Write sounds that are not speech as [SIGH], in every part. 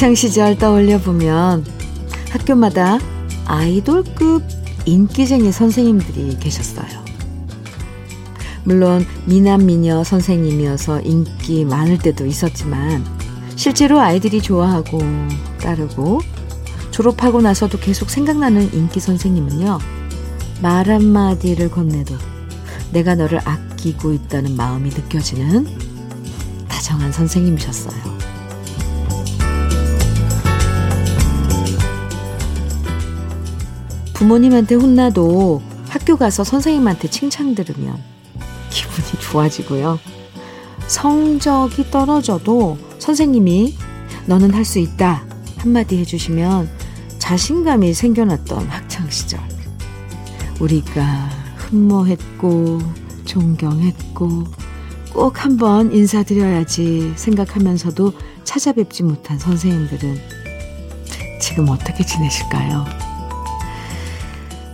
학창 시절 떠올려 보면 학교마다 아이돌급 인기쟁이 선생님들이 계셨어요. 물론 미남 미녀 선생님이어서 인기 많을 때도 있었지만 실제로 아이들이 좋아하고 따르고 졸업하고 나서도 계속 생각나는 인기 선생님은요. 말 한마디를 건네도 내가 너를 아끼고 있다는 마음이 느껴지는 다정한 선생님이셨어요. 부모님한테 혼나도 학교 가서 선생님한테 칭찬 들으면 기분이 좋아지고요. 성적이 떨어져도 선생님이 너는 할 수 있다 한마디 해주시면 자신감이 생겨났던 학창시절. 우리가 흠모했고 존경했고 꼭 한번 인사드려야지 생각하면서도 찾아뵙지 못한 선생님들은 지금 어떻게 지내실까요?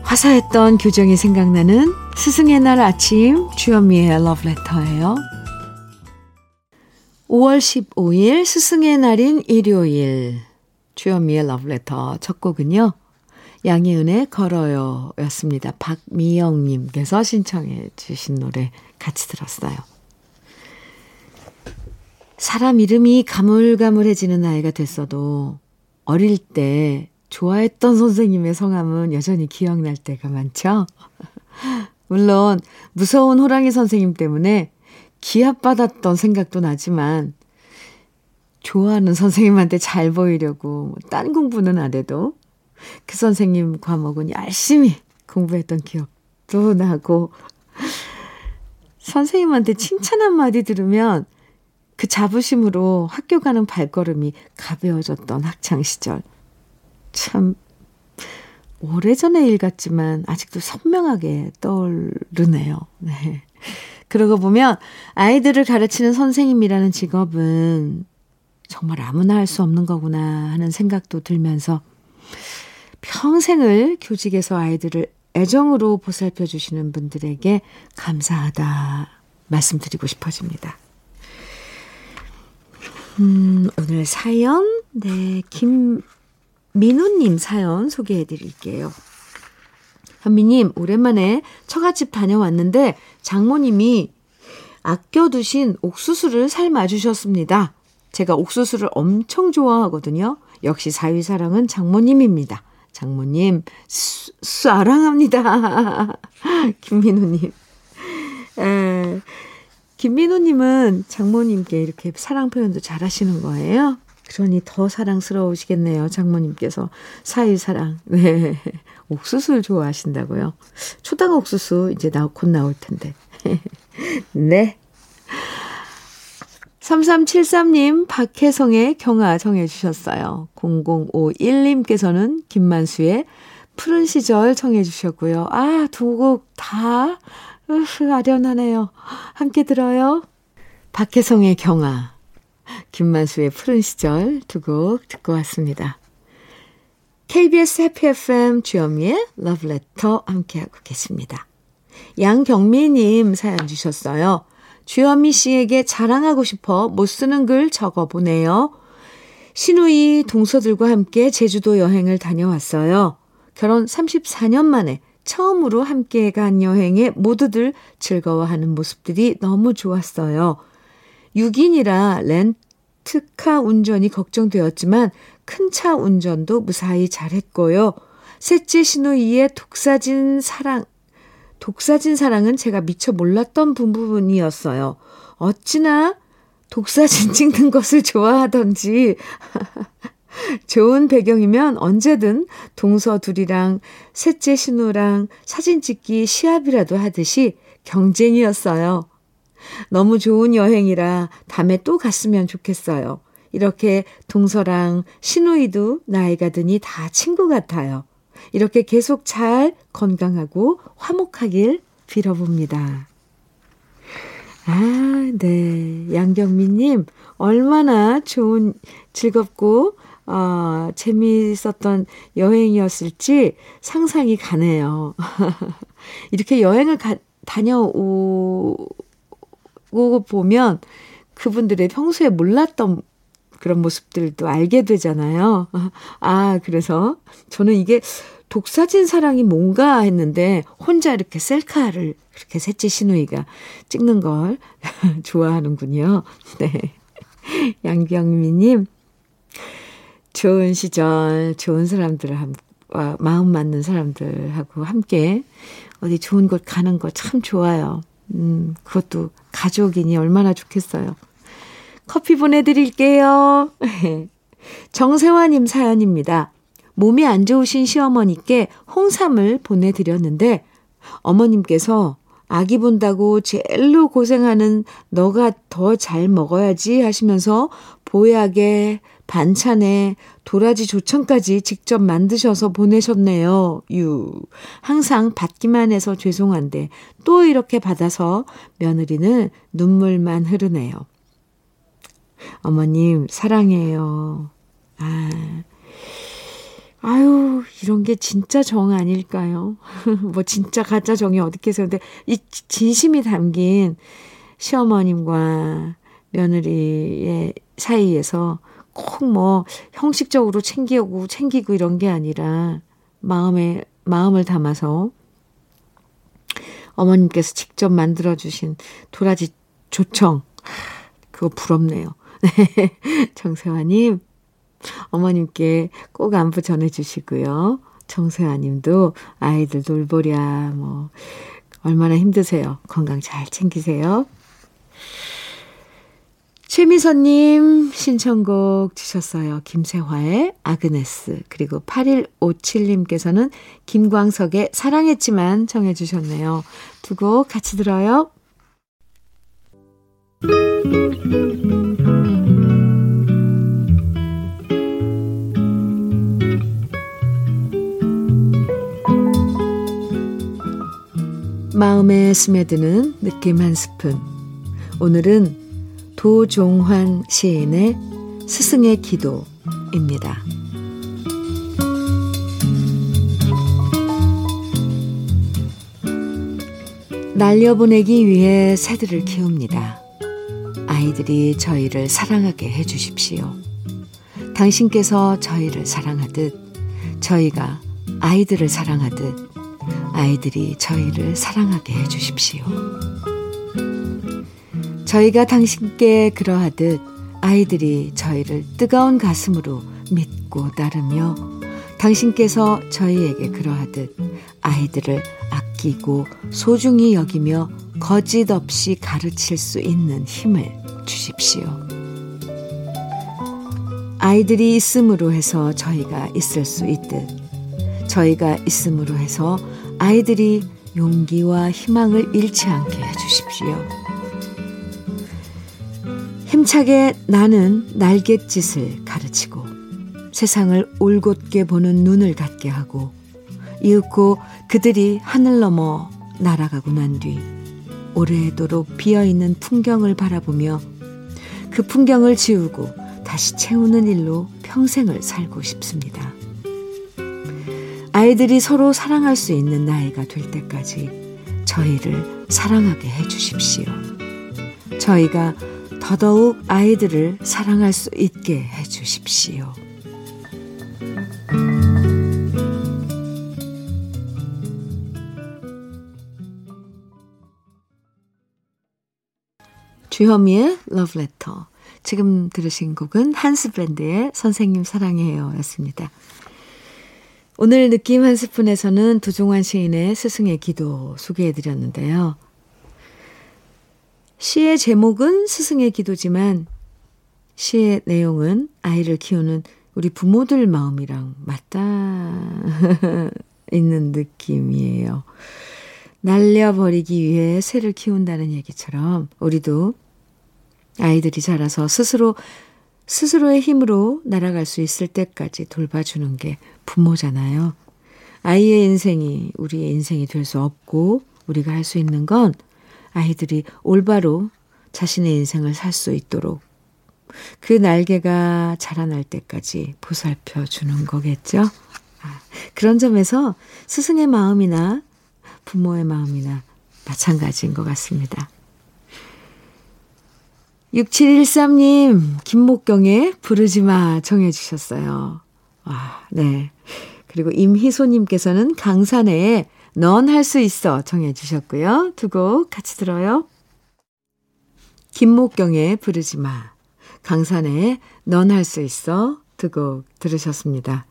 화사했던 교정이 생각나는 스승의 날 아침 주현미의 러브레터예요. 5월 15일 스승의 날인 일요일 주현미의 러브레터 첫 곡은요. 양희은의 걸어요 였습니다. 박미영님께서 신청해 주신 노래 같이 들었어요. 사람 이름이 가물가물해지는 나이가 됐어도 어릴 때 좋아했던 선생님의 성함은 여전히 기억날 때가 많죠? [LAUGHS] 물론 무서운 호랑이 선생님 때문에 기합받았던 생각도 나지만 좋아하는 선생님한테 잘 보이려고 뭐딴 공부는 안 해도 그 선생님 과목은 열심히 공부했던 기억도 나고 선생님한테 칭찬 한마디 들으면 그 자부심으로 학교 가는 발걸음이 가벼워졌던 학창 시절. 참 오래전의 일 같지만 아직도 선명하게 떠오르네요. 네. 그러고 보면 아이들을 가르치는 선생님이라는 직업은 정말 아무나 할 수 없는 거구나 하는 생각도 들면서 평생을 교직에서 아이들을 애정으로 보살펴 주시는 분들에게 감사하다 말씀드리고 싶어집니다. 음, 오늘 사연, 네, 김, 민우님 사연 소개해 드릴게요. 현미님, 오랜만에 처갓집 다녀왔는데 장모님이 아껴두신 옥수수를 삶아 주셨습니다. 제가 옥수수를 엄청 좋아하거든요. 역시 사위사랑은 장모님입니다. 장모님, 수, 사랑합니다. [LAUGHS] 김민우님. 에, 김민우님은 장모님께 이렇게 사랑 표현도 잘 하시는 거예요? 그러니 더 사랑스러우시겠네요. 장모님께서 사위사랑. [LAUGHS] 네. 옥수수를 좋아하신다고요. 초당 옥수수 이제 나, 곧 나올 텐데. [LAUGHS] 네. 3373님, 박혜성의 경아 정해주셨어요. 0051님께서는 김만수의 푸른 시절 청해주셨고요. 아, 두 곡 다, 으흐, 아련하네요. 함께 들어요. 박혜성의 경아, 김만수의 푸른 시절 두 곡 듣고 왔습니다. KBS 해피 FM 주현미의 러브레터 함께하고 계십니다. 양경미님 사연 주셨어요. 주현미 씨에게 자랑하고 싶어 못 쓰는 글 적어보네요. 신우이 동서들과 함께 제주도 여행을 다녀왔어요. 결혼 34년 만에 처음으로 함께 간 여행에 모두들 즐거워하는 모습들이 너무 좋았어요. 6인이라 렌트 카 운전이 걱정되었지만 큰 차 운전도 무사히 잘했고요. 셋째 신우이의 독사진 사랑, 독사진 사랑은 제가 미처 몰랐던 부분이었어요. 어찌나 독사진 [LAUGHS] 찍는 것을 좋아하던지. [LAUGHS] 좋은 배경이면 언제든 동서 둘이랑 셋째 신우랑 사진 찍기 시합이라도 하듯이 경쟁이었어요. 너무 좋은 여행이라 다음에 또 갔으면 좋겠어요. 이렇게 동서랑 신우이도 나이가 드니 다 친구 같아요. 이렇게 계속 잘 건강하고 화목하길 빌어봅니다. 아, 네. 양경민님, 얼마나 좋은, 즐겁고, 어, 재미있었던 여행이었을지 상상이 가네요. [LAUGHS] 이렇게 여행을 가, 다녀오, 보고 보면 그분들의 평소에 몰랐던 그런 모습들도 알게 되잖아요. 아, 그래서 저는 이게 독사진 사랑이 뭔가 했는데 혼자 이렇게 셀카를 그렇게 셋째 시누이가 찍는 걸 [LAUGHS] 좋아하는군요. [LAUGHS] 네. 양병미님, 좋은 시절, 좋은 사람들을 함, 와, 마음 맞는 사람들하고 함께 어디 좋은 곳 가는 거 참 좋아요. 음, 그것도 가족이니 얼마나 좋겠어요. 커피 보내드릴게요. [LAUGHS] 정세화님 사연입니다. 몸이 안 좋으신 시어머니께 홍삼을 보내드렸는데 어머님께서 아기 본다고 제일로 고생하는 너가 더 잘 먹어야지 하시면서 보약에 반찬에 도라지 조청까지 직접 만드셔서 보내셨네요. 유. 항상 받기만 해서 죄송한데 또 이렇게 받아서 며느리는 눈물만 흐르네요. 어머님, 사랑해요. 아. 아유, 이런 게 진짜 정 아닐까요? [LAUGHS] 뭐 진짜 가짜 정이 계세요? 근데 이 진심이 담긴 시어머님과 며느리의 사이에서 꼭 뭐 형식적으로 챙기고 챙기고 이런 게 아니라 마음에 마음을 담아서 어머님께서 직접 만들어 주신 도라지 조청 그거 부럽네요. 네. [LAUGHS] 정세화님, 어머님께 꼭 안부 전해주시고요. 정세화님도 아이들 돌보랴, 뭐, 얼마나 힘드세요. 건강 잘 챙기세요. 최미선님 신청곡 주셨어요. 김세화의 아그네스 그리고 8157님께서는 김광석의 사랑했지만 청해 주셨네요. 두 곡 같이 들어요. 마음에 스며드는 느낌 한 스푼. 오늘은 도종환 시인의 스승의 기도입니다. 날려보내기 위해 새들을 키웁니다. 아이들이 저희를 사랑하게 해주십시오. 당신께서 저희를 사랑하듯 저희가 아이들을 사랑하듯 아이들이 저희를 사랑하게 해주십시오. 저희가 당신께 그러하듯 아이들이 저희를 뜨거운 가슴으로 믿고 따르며 당신께서 저희에게 그러하듯 아이들을 아끼고 소중히 여기며 거짓 없이 가르칠 수 있는 힘을 주십시오. 아이들이 있음으로 해서 저희가 있을 수 있듯 저희가 있음으로 해서 아이들이 용기와 희망을 잃지 않게 해주십시오. 힘차게 나는 날갯짓을 가르치고 세상을 올곧게 보는 눈을 갖게 하고 이윽고 그들이 하늘 넘어 날아가고 난 뒤 오래도록 비어있는 풍경을 바라보며 그 풍경을 지우고 다시 채우는 일로 평생을 살고 싶습니다. 아이들이 서로 사랑할 수 있는 나이가 될 때까지 저희를 사랑하게 해 주십시오. 저희가 더더욱 아이들을 사랑할 수 있게 해 주십시오. 주현미의 러브레터. 지금 들으신 곡은 한스밴드의 선생님 사랑해요 였습니다. 오늘 느낌 한 스푼에서는 도종환 시인의 스승의 기도 소개해 드렸는데요. 시의 제목은 스승의 기도지만 시의 내용은 아이를 키우는 우리 부모들 마음이랑 맞닿아 [LAUGHS] 있는 느낌이에요. 날려버리기 위해 새를 키운다는 얘기처럼 우리도 아이들이 자라서 스스로 스스로의 힘으로 날아갈 수 있을 때까지 돌봐주는 게 부모잖아요. 아이의 인생이 우리의 인생이 될 수 없고 우리가 할 수 있는 건 아이들이 올바로 자신의 인생을 살 수 있도록 그 날개가 자라날 때까지 보살펴 주는 거겠죠. 아, 그런 점에서 스승의 마음이나 부모의 마음이나 마찬가지인 것 같습니다. 6713님, 김목경의 부르지 마 정해주셨어요. 아, 네. 그리고 임희소님께서는 강산의 넌 할 수 있어 정해 주셨고요. 두 곡 같이 들어요. 김목경의 부르지 마, 강산의 넌 할 수 있어 두 곡 들으셨습니다.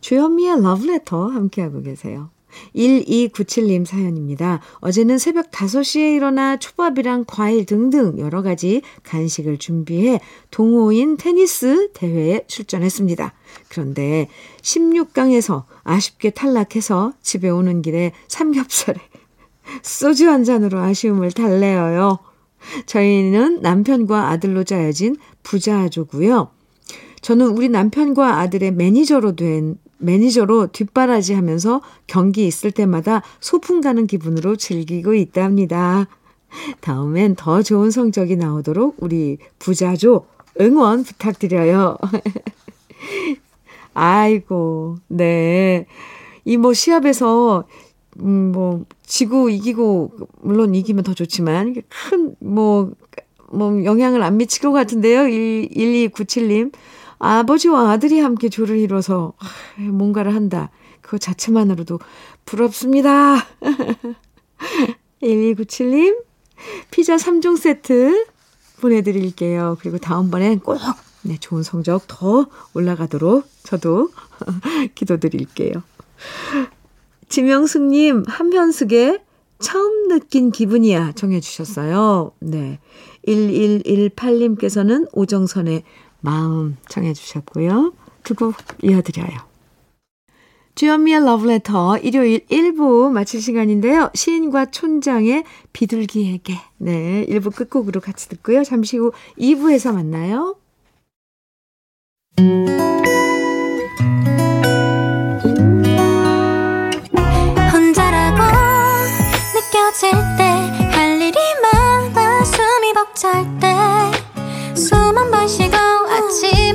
주현미의 러브레터 함께하고 계세요. 1297님 사연입니다. 어제는 새벽 5시에 일어나 초밥이랑 과일 등등 여러 가지 간식을 준비해 동호인 테니스 대회에 출전했습니다. 그런데 16강에서 아쉽게 탈락해서 집에 오는 길에 삼겹살에 [LAUGHS] 소주 한 잔으로 아쉬움을 달래어요. 저희는 남편과 아들로 짜여진 부자조고요. 저는 우리 남편과 아들의 매니저로 된 매니저로 뒷바라지 하면서 경기 있을 때마다 소풍 가는 기분으로 즐기고 있답니다. 다음엔 더 좋은 성적이 나오도록 우리 부자조 응원 부탁드려요. [LAUGHS] 아이고, 네. 이 뭐 시합에서, 음, 뭐, 지고 이기고, 물론 이기면 더 좋지만, 큰, 뭐, 뭐, 영향을 안 미칠 것 같은데요. 1297님. 아버지와 아들이 함께 조를 이뤄서 뭔가를 한다. 그거 자체만으로도 부럽습니다. [LAUGHS] 1297님, 피자 3종 세트 보내드릴게요. 그리고 다음번엔 꼭 네, 좋은 성적 더 올라가도록 저도 [LAUGHS] 기도드릴게요. 지명숙님, 한현숙의 처음 느낀 기분이야 정해주셨어요. 네. 1118님께서는 오정선의 마음 청해 주셨고요. 두 곡 이어드려요. 주현미의 러브레터 일요일 1부 마칠 시간인데요. 시인과 촌장의 비둘기에게 네 1부 끝곡으로 같이 듣고요. 잠시 후 2부에서 만나요. 혼자라고 느껴질 때 할 일이 많아 숨이 벅찰 때 숨 한 번 쉬고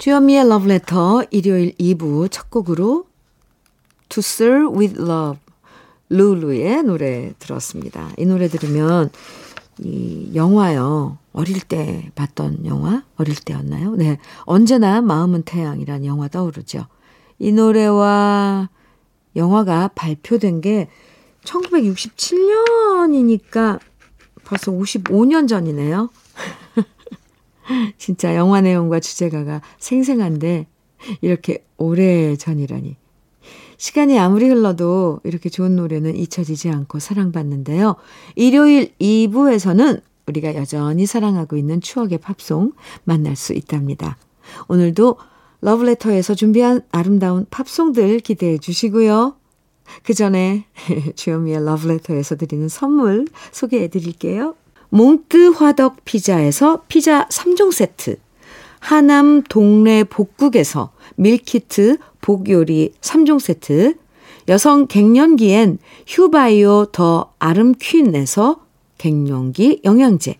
주현미의 러브레터 일요일 2부 첫 곡으로 To Serve With Love 루루의 노래 들었습니다. 이 노래 들으면 이 영화요. 어릴 때 봤던 영화? 어릴 때였나요? 네. 언제나 마음은 태양이란 영화 떠오르죠. 이 노래와 영화가 발표된 게 1967년이니까 벌써 55년 전이네요. [LAUGHS] 진짜 영화 내용과 주제가가 생생한데 이렇게 오래 전이라니. 시간이 아무리 흘러도 이렇게 좋은 노래는 잊혀지지 않고 사랑받는데요. 일요일 2부에서는 우리가 여전히 사랑하고 있는 추억의 팝송 만날 수 있답니다. 오늘도 러브레터에서 준비한 아름다운 팝송들 기대해 주시고요. 그 전에 [LAUGHS] 주현미의 러브레터에서 드리는 선물 소개해 드릴게요. 몽뜨 화덕 피자에서 피자 3종 세트, 하남 동네 복국에서 밀키트 복요리 3종 세트, 여성 갱년기엔 휴바이오 더 아름퀸에서 갱년기 영양제,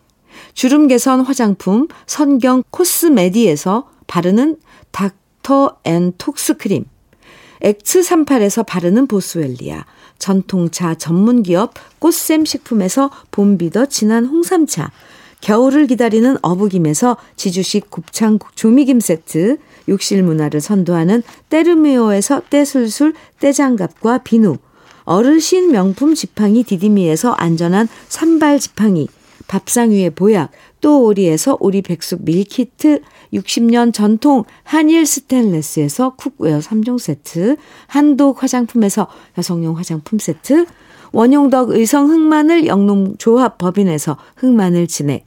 주름 개선 화장품 선경 코스메디에서 바르는 닥터 앤 톡스 크림, 엑츠38에서 바르는 보스웰리아, 전통차 전문기업 꽃샘 식품에서 봄비더 진한 홍삼차, 겨울을 기다리는 어부김에서 지주식 곱창 조미김 세트, 욕실 문화를 선도하는 때르미오에서 때술술 때장갑과 비누, 어르신 명품 지팡이 디디미에서 안전한 산발 지팡이, 밥상 위의 보약, 또 오리에서 오리 백숙 밀키트, 60년 전통 한일 스텐레스에서 cookware 3종 세트, 한독 화장품에서 여성용 화장품 세트, 원용덕 의성 흑마늘 영농조합 법인에서 흑마늘 진액,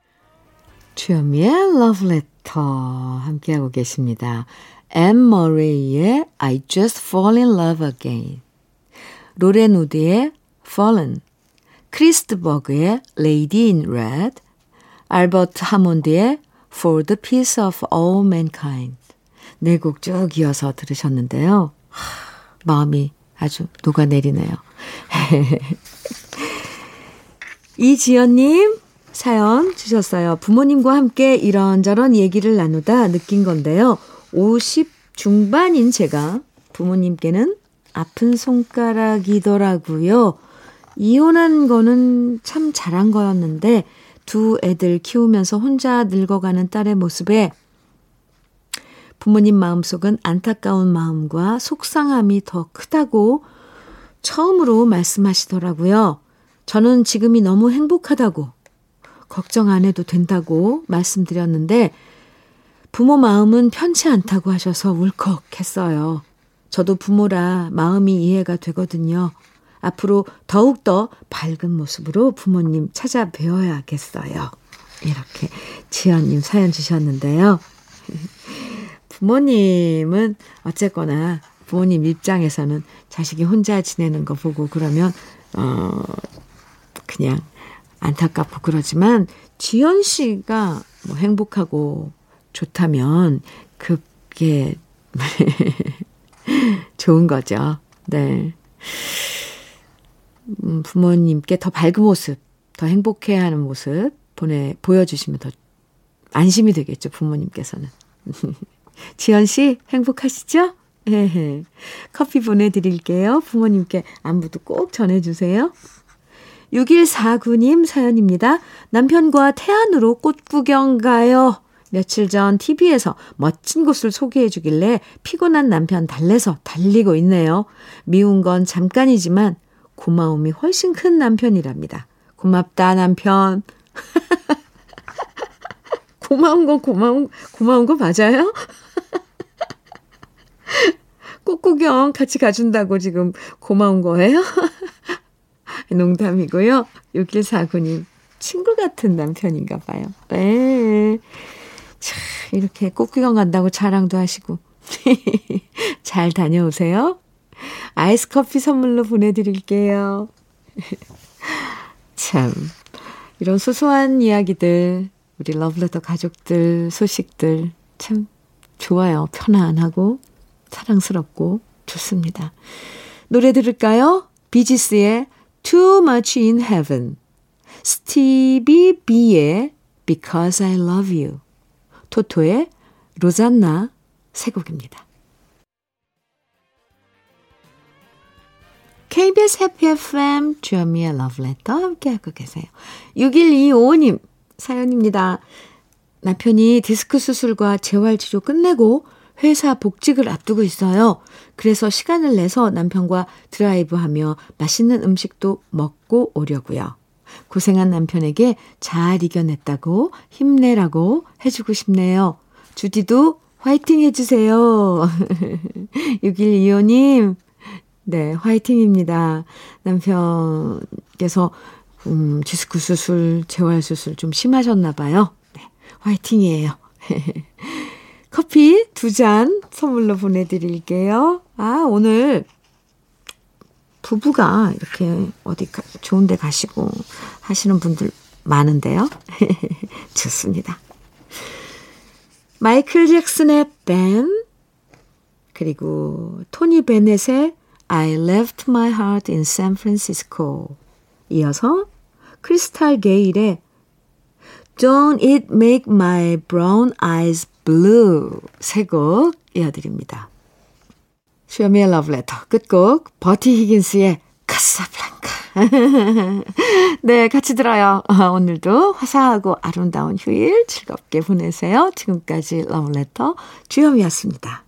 주현미의 러브레터 함께하고 계십니다. 앤 머레이의 I Just Fall in Love Again 로렌 우드의 Fallen 크리스 드 버그의 Lady in Red 알버트 하몬드의 For the Peace of All Mankind 네 곡 쭉 이어서 들으셨는데요. 하, 마음이 아주 녹아내리네요. [LAUGHS] 이지연님 사연 주셨어요. 부모님과 함께 이런저런 얘기를 나누다 느낀 건데요. 50 중반인 제가 부모님께는 아픈 손가락이더라고요. 이혼한 거는 참 잘한 거였는데 두 애들 키우면서 혼자 늙어가는 딸의 모습에 부모님 마음속은 안타까운 마음과 속상함이 더 크다고 처음으로 말씀하시더라고요. 저는 지금이 너무 행복하다고 걱정 안 해도 된다고 말씀드렸는데 부모 마음은 편치 않다고 하셔서 울컥했어요. 저도 부모라 마음이 이해가 되거든요. 앞으로 더욱더 밝은 모습으로 부모님 찾아뵈어야겠어요. 이렇게 지연님 사연 주셨는데요. [LAUGHS] 부모님은 어쨌거나 부모님 입장에서는 자식이 혼자 지내는 거 보고 그러면, 어, 그냥 안타깝고 그러지만 지연 씨가 뭐 행복하고 좋다면 그게 [LAUGHS] 좋은 거죠. 네. 음, 부모님께 더 밝은 모습, 더 행복해 하는 모습 보내, 보여주시면 더 안심이 되겠죠, 부모님께서는. [LAUGHS] 지연 씨, 행복하시죠? [LAUGHS] 커피 보내드릴게요. 부모님께 안부도 꼭 전해주세요. 6149님 사연입니다. 남편과 태안으로 꽃 구경 가요. 며칠 전 TV에서 멋진 곳을 소개해 주길래 피곤한 남편 달래서 달리고 있네요. 미운 건 잠깐이지만 고마움이 훨씬 큰 남편이랍니다. 고맙다, 남편. [LAUGHS] 고마운 건 고마운, 고마운 거 맞아요? [LAUGHS] 꽃구경 같이 가준다고 지금 고마운 거예요? [LAUGHS] 농담이고요. 6149님, 친구 같은 남편인가 봐요. 네. 참, 이렇게 꽃구경 간다고 자랑도 하시고. [LAUGHS] 잘 다녀오세요. 아이스 커피 선물로 보내드릴게요. [LAUGHS] 참, 이런 소소한 이야기들, 우리 러브레터 가족들, 소식들, 참 좋아요. 편안하고, 사랑스럽고, 좋습니다. 노래 들을까요? 비지스의 Too Much in Heaven, 스티비 비의 Because I Love You, 토토의 로잔나 세 곡입니다. KBS 해피 FM 주현미의 러브레터 함께하고 계세요. 6125님 사연입니다. 남편이 디스크 수술과 재활치료 끝내고 회사 복직을 앞두고 있어요. 그래서 시간을 내서 남편과 드라이브하며 맛있는 음식도 먹고 오려고요. 고생한 남편에게 잘 이겨냈다고 힘내라고 해주고 싶네요. 주디도 화이팅 해주세요. [LAUGHS] 6125님, 네, 화이팅입니다. 남편께서, 음, 디스크 수술, 재활 수술 좀 심하셨나 봐요. 네, 화이팅이에요. [LAUGHS] 커피 두 잔 선물로 보내드릴게요. 아, 오늘 부부가 이렇게 어디 가, 좋은 데 가시고 하시는 분들 많은데요. [LAUGHS] 좋습니다. 마이클 잭슨의 밴, 그리고 토니 베넷의 I left my heart in San Francisco. 이어서 크리스탈 게일의 Don't it make my brown eyes blue 세곡 이어드립니다. 슈어미의 러브레터 끝곡 버티 히긴스의 카사블랑카. [LAUGHS] 네, 같이 들어요. [LAUGHS] 오늘도 화사하고 아름다운 휴일 즐겁게 보내세요. 지금까지 러브레터 주현미였습니다.